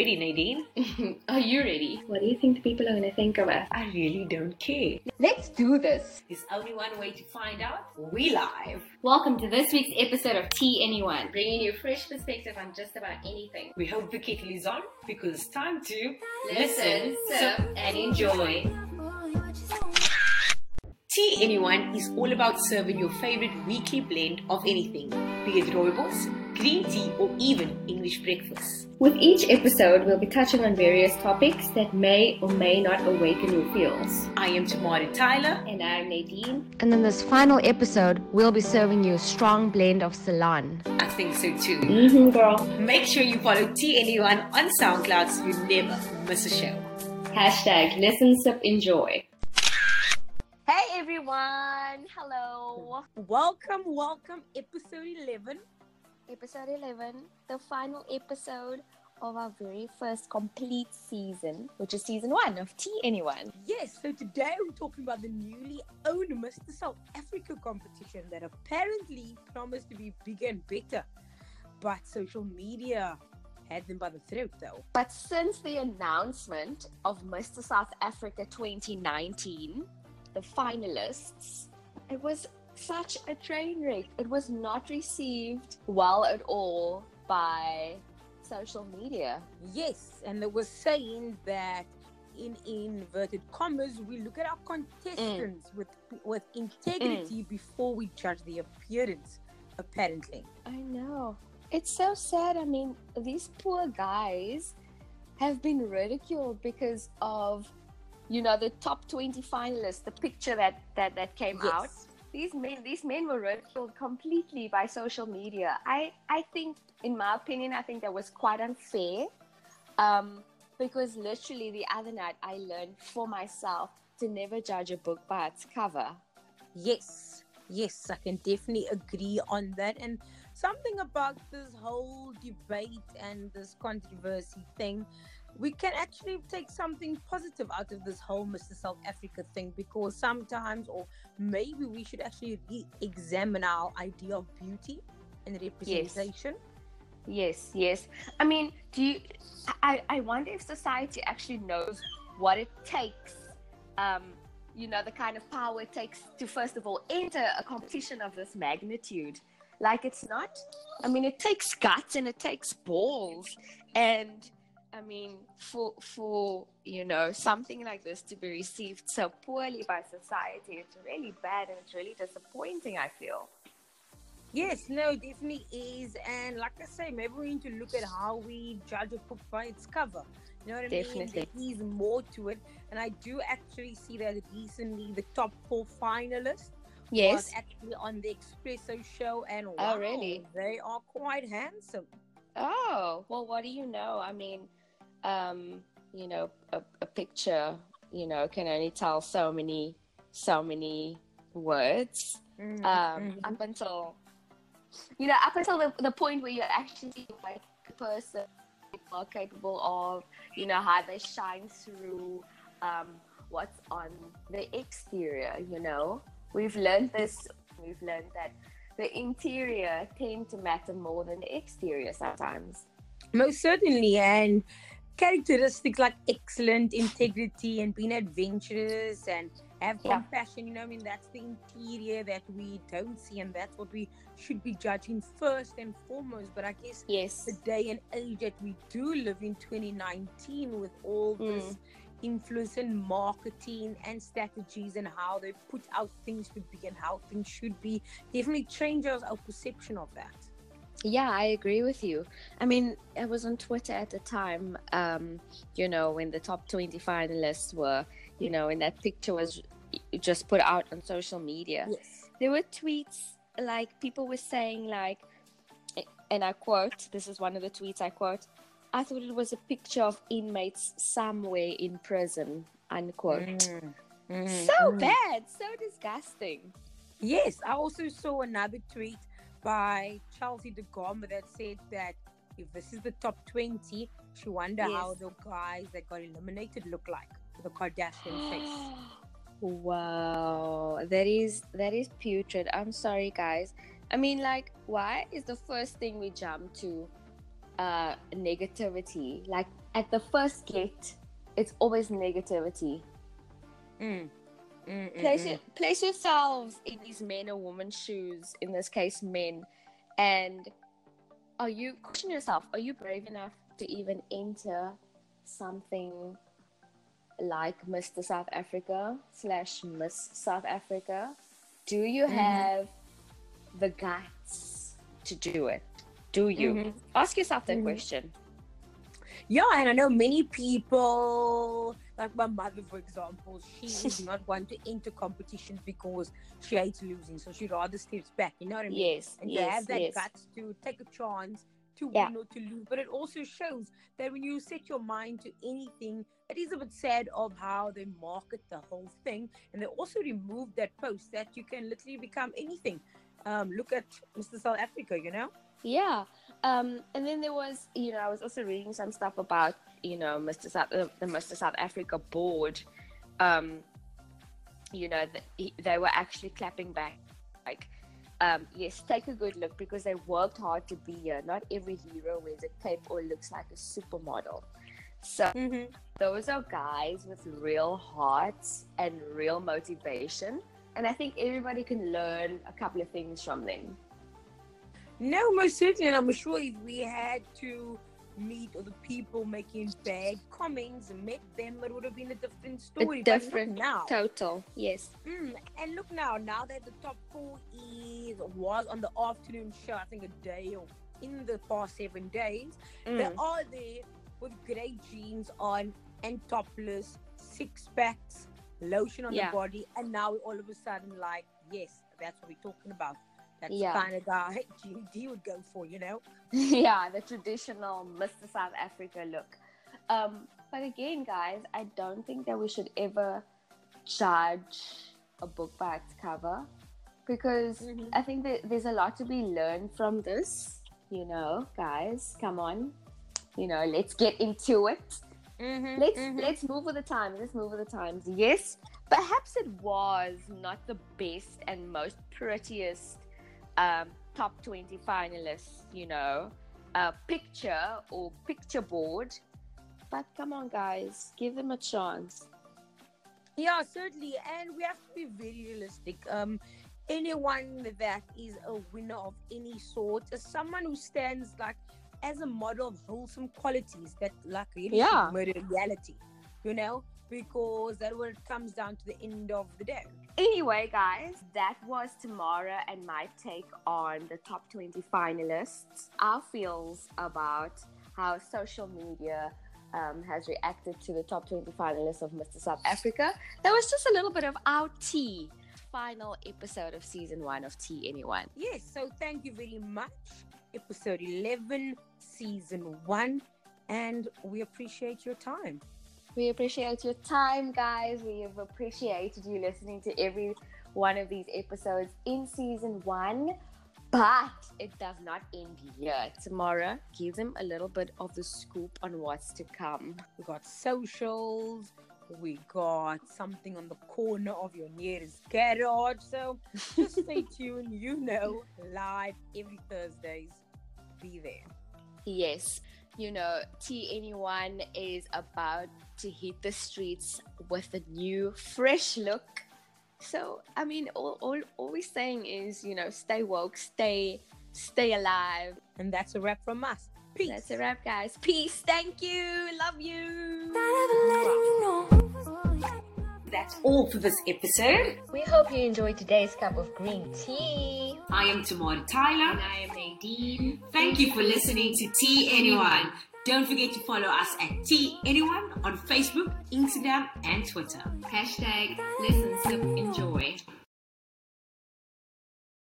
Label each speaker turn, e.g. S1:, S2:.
S1: ready, Nadine?
S2: Are you ready? What do you think the people are going to think of us?
S1: I really don't care.
S2: Let's do this.
S1: There's only one way to find out. We live.
S2: Welcome to this week's episode of Tea Anyone, bringing you a fresh perspective on just about anything.
S1: We hope the kettle is on because it's time to
S2: Listen, sip, and enjoy.
S1: Tea Anyone is all about serving your favorite weekly blend of anything, be it rooibos, green tea, or even English breakfast.
S2: With each episode, we'll be touching on various topics that may or may not awaken your feels.
S1: I am Tamara Tyler.
S2: And I'm Nadine.
S3: And in this final episode, we'll be serving you a strong blend of Ceylon.
S1: I think so too.
S2: Mm-hmm, girl.
S1: Make sure you follow Tea Anyone on SoundCloud so you never miss a show.
S2: Hashtag listen, sip, enjoy.
S3: Hey everyone! Hello!
S1: Welcome, welcome, episode 11.
S3: Episode 11, the final episode of our very first complete season, which is season one of Tea Anyone.
S1: Yes, so today we're talking about the newly owned Mr. South Africa competition that apparently promised to be bigger and better. But social media had them by the throat though.
S3: But since the announcement of Mr. South Africa 2019, the finalists, it was such a train wreck. It was not received well at all by social media.
S1: Yes, and they were saying that in inverted commas, we look at our contestants mm. with with integrity mm. before we judge the appearance. Apparently,
S3: I know. It's so sad. I mean, these poor guys have been ridiculed because of, you know, the top 20 finalists, the picture that that, that came
S1: Yes.
S3: out. These men, these men were ridiculed completely by social media. I, I think, in my opinion, I think that was quite unfair. Um, because literally the other night I learned for myself to never judge a book by its cover.
S1: yes, yes, I can definitely agree on that. And something about this whole debate and this controversy thing, we can actually take something positive out of this whole Mr. South Africa thing because sometimes, or maybe we should actually re examine our idea of beauty and representation.
S3: Yes, yes. I mean, do you? I I wonder if society actually knows what it takes. Um, you know, the kind of power it takes to first of all enter a competition of this magnitude. Like it's not. I mean, it takes guts and it takes balls, and I mean, for for you know something like this to be received so poorly by society, it's really bad and it's really disappointing. I feel.
S1: Yes, no, definitely is. And like I say, maybe we need to look at how we judge a book by its cover. You know what I
S3: Definitely.
S1: mean? There is more to it. And I do actually see that recently the top four finalists was actually on the Expresso show. And oh, wow,
S3: really?
S1: they are quite handsome.
S3: Oh, well, what do you know? I mean, um, you know, a, a picture, you know, can only tell so many, so many words.
S1: Mm,
S3: Um,
S1: mhm.
S3: up until, you know, up until the, the point where you actually what a person are capable of, you know, how they shine through um, what's on the exterior, you know. We've learned this, we've learned that the interior tend to matter more than the exterior sometimes.
S1: Most certainly. And characteristics like excellent integrity and being adventurous and have
S3: Yeah.
S1: compassion. You know, I mean, that's the interior that we don't see, and that's what we should be judging first and foremost. But I guess
S3: Yes.
S1: the day and age that we do live in 2019 with all mm. this influence and marketing and strategies and how they put out things to be and how things should be definitely changes our perception of that.
S3: Yeah, I agree with you. I mean, I was on Twitter at the time, um, you know, when the top 20 finalists were, you know, and that picture was just put out on social media.
S1: Yes.
S3: There were tweets like people were saying, like, and I quote, this is one of the tweets I quote, I thought it was a picture of inmates somewhere in prison, unquote.
S1: Mm, mm,
S3: So
S1: mm.
S3: bad, so disgusting.
S1: Yes, I also saw another tweet by Chelsea de Gombe that said that if this is the top 20, she wonder how the guys that got eliminated look like the Kardashian face.
S3: Wow, that is that is putrid. I'm sorry, guys. I mean, like, why is the first thing we jump to uh, negativity. Like at the first gate, it's always negativity.
S1: Mm. Mm, mm,
S3: place,
S1: mm.
S3: it, place yourselves in these men or women's shoes, in this case, men, and are you question yourself? Are you brave enough to even enter something like Mr. South Africa slash Miss South Africa? Do you
S1: Mhm.
S3: have the guts to do it? Do you?
S1: Mhm.
S3: Ask yourself that
S1: Mhm.
S3: question.
S1: Yeah, and I know many people, like my mother, for example, she is not one to enter competitions because she hates losing, so she rather steps back. You know what I mean?
S3: Yes,
S1: and
S3: yes,
S1: to have that
S3: yes.
S1: guts to take a chance to
S3: Yeah.
S1: win or to lose. But it also shows that when you set your mind to anything, it is a bit sad of how they market the whole thing, and they also removed that post that you can literally become anything. Um, look at Mr. South Africa, you know.
S3: Yeah. Um, and then there was, you know, I was also reading some stuff about, you know, Mr. South, uh, the Mr. South Africa board. Um, you know, th- he- they were actually clapping back, like, um, yes, take a good look because they worked hard to be here. Not every hero wears a cape or looks like a supermodel. So
S1: Mm-hmm.
S3: those are guys with real hearts and real motivation. And I think everybody can learn a couple of things from them.
S1: No, most certainly. And I'm sure if we had to meet other people making bad comments and met them, it would have been a different story. Look
S3: different
S1: now.
S3: Total. Yes.
S1: Mm, and look now, now that the top four is was on the afternoon show, I think a day or in the past seven days, they
S3: Mm.
S1: are there with great jeans on and topless, six packs, lotion on
S3: Yeah.
S1: the body, and now all of a sudden, like, yes, that's what we're talking about. That's
S3: Yeah.
S1: the kind of guy GD would go for, you know?
S3: yeah, the traditional Mr. South Africa look. Um, but again, guys, I don't think that we should ever judge a book by its cover because
S1: Mhm.
S3: I think that there's a lot to be learned from this. You know, guys, come on. You know, let's get into it.
S1: Mm-hmm,
S3: Let's let's move with the times. Let's move with the times. Yes, perhaps it was not the best and most prettiest um, top twenty finalists. You know, uh, picture or picture board. But come on, guys, give them a chance.
S1: Yeah, certainly, and we have to be very realistic. Um, anyone that is a winner of any sort is someone who stands like as a model of wholesome qualities that like really
S3: Yeah.
S1: reality, you know, because that's what it comes down to the end of the day.
S3: Anyway, guys, that was Tamara and my take on the top 20 finalists. Our feels about how social media um, has reacted to the top 20 finalists of Mr. South Africa. That was just a little bit of our tea. Final episode of season one of Tea Anyone.
S1: Yes, so thank you very much. Episode 11, season one, and we appreciate your time.
S3: We appreciate your time, guys. We have appreciated you listening to every one of these episodes in season one. But it does not end here. Tamara, give them a little bit of the scoop on what's to come.
S1: We got socials. We got something on the corner of your nearest garage. So just stay tuned. You know, live every Thursdays. Be there.
S3: Yes, you know, Tea Anyone is about to hit the streets with a new, fresh look. So, I mean, all, all, all we're saying is, you know, stay woke, stay, stay alive.
S1: And that's a wrap from us. Peace.
S3: That's a wrap, guys. Peace. Thank you. Love you.
S4: That's all for this episode.
S2: We hope you enjoyed today's cup of green tea.
S4: I am Tamara Tyler.
S3: And I am Nadine.
S4: Thank you for listening to Tea Anyone. Don't forget to follow us at Tea Anyone on Facebook, Instagram, and Twitter.
S5: Hashtag listen, sip, enjoy.